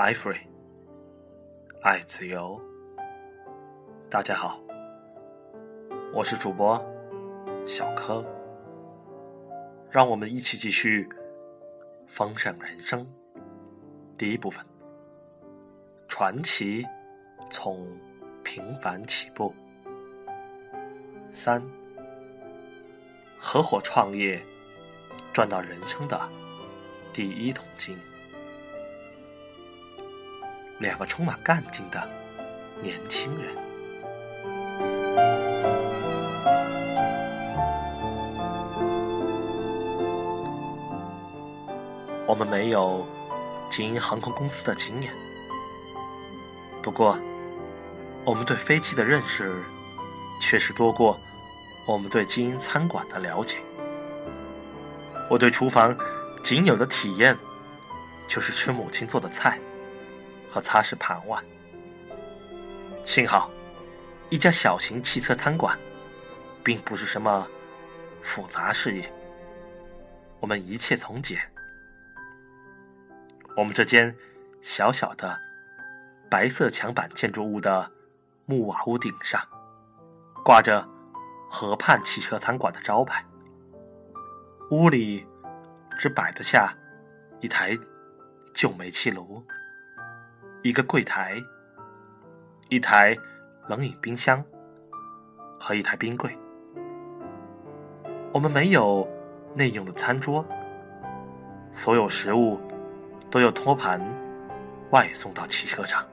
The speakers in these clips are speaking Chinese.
爱 free，爱自由。大家好，我是主播小柯，让我们一起继续丰盛人生第一部分。传奇从平凡起步。三，合伙创业赚到人生的第一桶金。两个充满干劲的年轻人。我们没有经营航空公司的经验，不过我们对飞机的认识确实多过我们对经营餐馆的了解。我对厨房仅有的体验就是吃母亲做的菜。和擦拭盘碗。幸好，一家小型汽车餐馆，并不是什么复杂事业。我们一切从简。我们这间小小的白色墙板建筑物的木瓦屋顶上，挂着“河畔汽车餐馆”的招牌。屋里只摆得下一台旧煤气炉。一个柜台，一台冷饮冰箱和一台冰柜。我们没有内用的餐桌，所有食物都由托盘外送到汽车厂。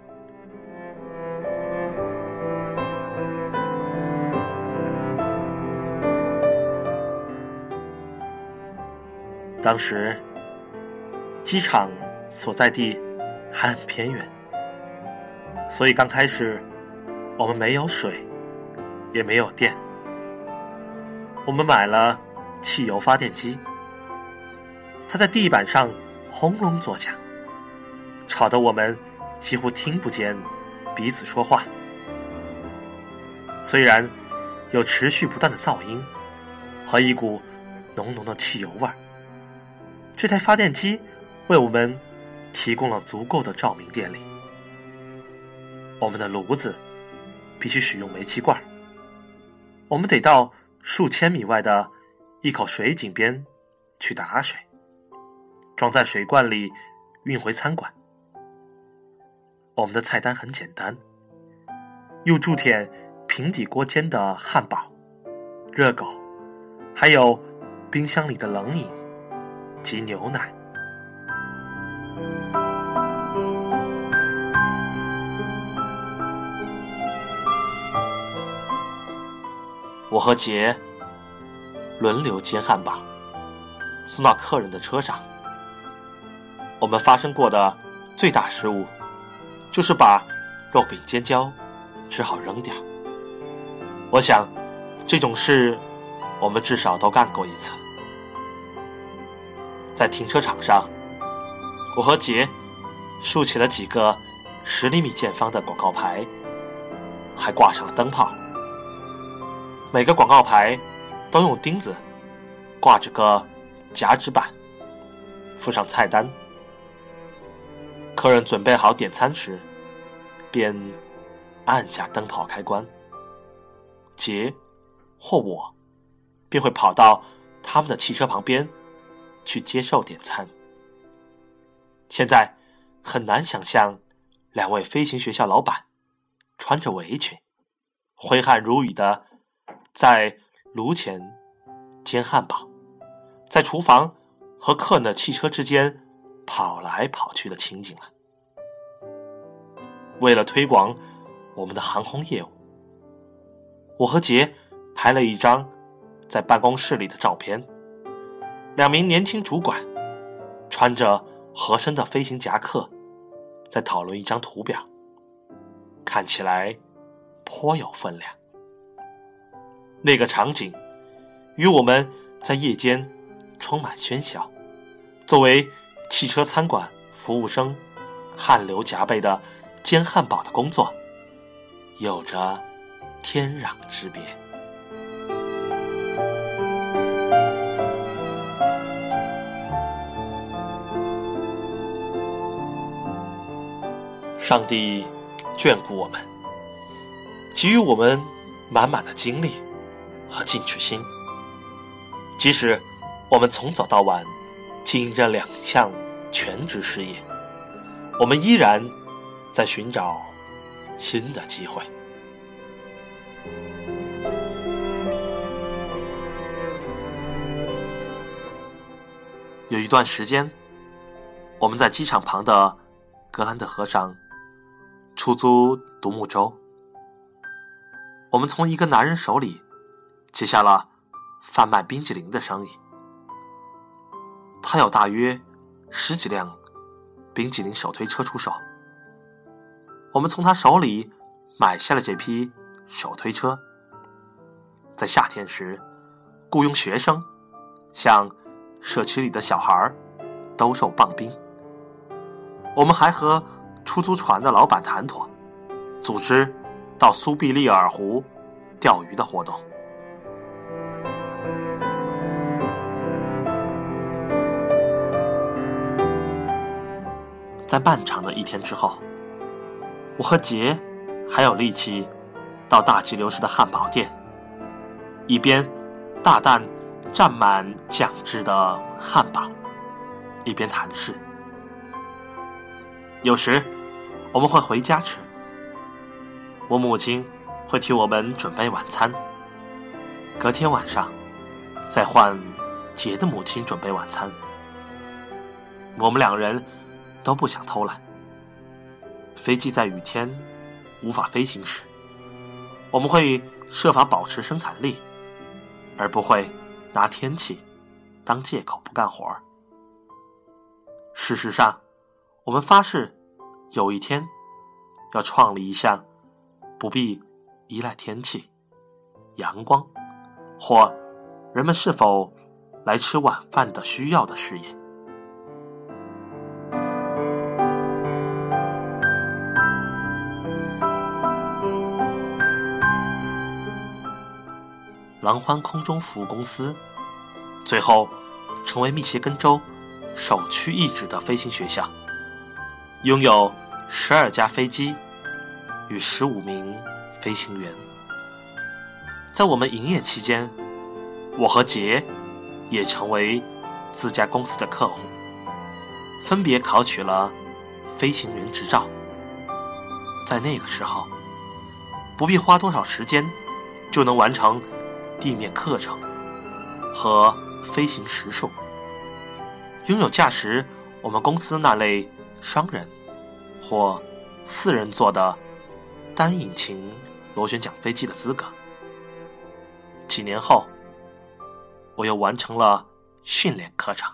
当时，机场所在地还很偏远。所以刚开始，我们没有水，也没有电。我们买了汽油发电机，它在地板上轰隆作响，吵得我们几乎听不见彼此说话。虽然有持续不断的噪音和一股浓浓的汽油味儿，这台发电机为我们提供了足够的照明电力。我们的炉子必须使用煤气罐我们得到数千米外的一口水井边去打水，装在水罐里运回餐馆。我们的菜单很简单：有铸铁平底锅煎的汉堡、热狗，还有冰箱里的冷饮及牛奶。我和杰轮流煎汉堡，送到客人的车上。我们发生过的最大失误，就是把肉饼煎焦，只好扔掉。我想，这种事我们至少都干过一次。在停车场上，我和杰竖起了几个十厘米见方的广告牌，还挂上了灯泡。每个广告牌都用钉子挂着个夹纸板，附上菜单。客人准备好点餐时，便按下灯泡开关。杰或我便会跑到他们的汽车旁边去接受点餐。现在很难想象两位飞行学校老板穿着围裙，挥汗如雨的。在炉前煎汉堡，在厨房和客人的汽车之间跑来跑去的情景了。为了推广我们的航空业务，我和杰拍了一张在办公室里的照片。两名年轻主管穿着合身的飞行夹克，在讨论一张图表，看起来颇有分量。那个场景，与我们在夜间充满喧嚣，作为汽车餐馆服务生，汗流浃背的煎汉堡的工作，有着天壤之别。上帝眷顾我们，给予我们满满的精力和进取心。即使我们从早到晚经营着两项全职事业，我们依然在寻找新的机会。有一段时间，我们在机场旁的格兰德河上出租独木舟。我们从一个男人手里接下了贩卖冰激凌的生意。他有大约十几辆冰激凌手推车出手。我们从他手里买下了这批手推车，在夏天时雇佣学生，向。社区里的小孩兜售棒冰。我们还和出租船的老板谈妥，组织到苏必利尔湖钓鱼的活动。在漫长的一天之后，我和杰还有力气到大吉流市的汉堡店，一边大啖。蘸满酱汁的汉堡，一边谈事。有时我们会回家吃，我母亲会替我们准备晚餐。隔天晚上，再换杰的母亲准备晚餐。我们两人都不想偷懒。飞机在雨天无法飞行时，我们会设法保持生产力，而不会。拿天气当借口不干活儿。事实上，我们发誓有一天要创立一项不必依赖天气、阳光或人们是否来吃晚饭的需要的事业。狼欢空中服务公司，最后成为密歇根州首屈一指的飞行学校，拥有十二架飞机与十五名飞行员。在我们营业期间，我和杰也成为自家公司的客户，分别考取了飞行员执照。在那个时候，不必花多少时间就能完成。地面课程和飞行时数，拥有驾驶我们公司那类双人或四人座的单引擎螺旋桨飞机的资格。几年后，我又完成了训练课程，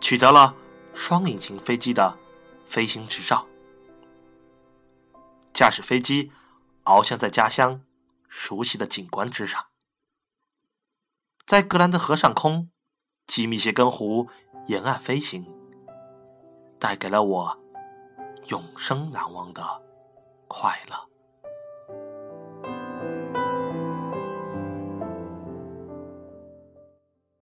取得了双引擎飞机的飞行执照，驾驶飞机翱翔在家乡。熟悉的景观之上，在格兰德河上空，基密歇根湖沿岸飞行，带给了我永生难忘的快乐。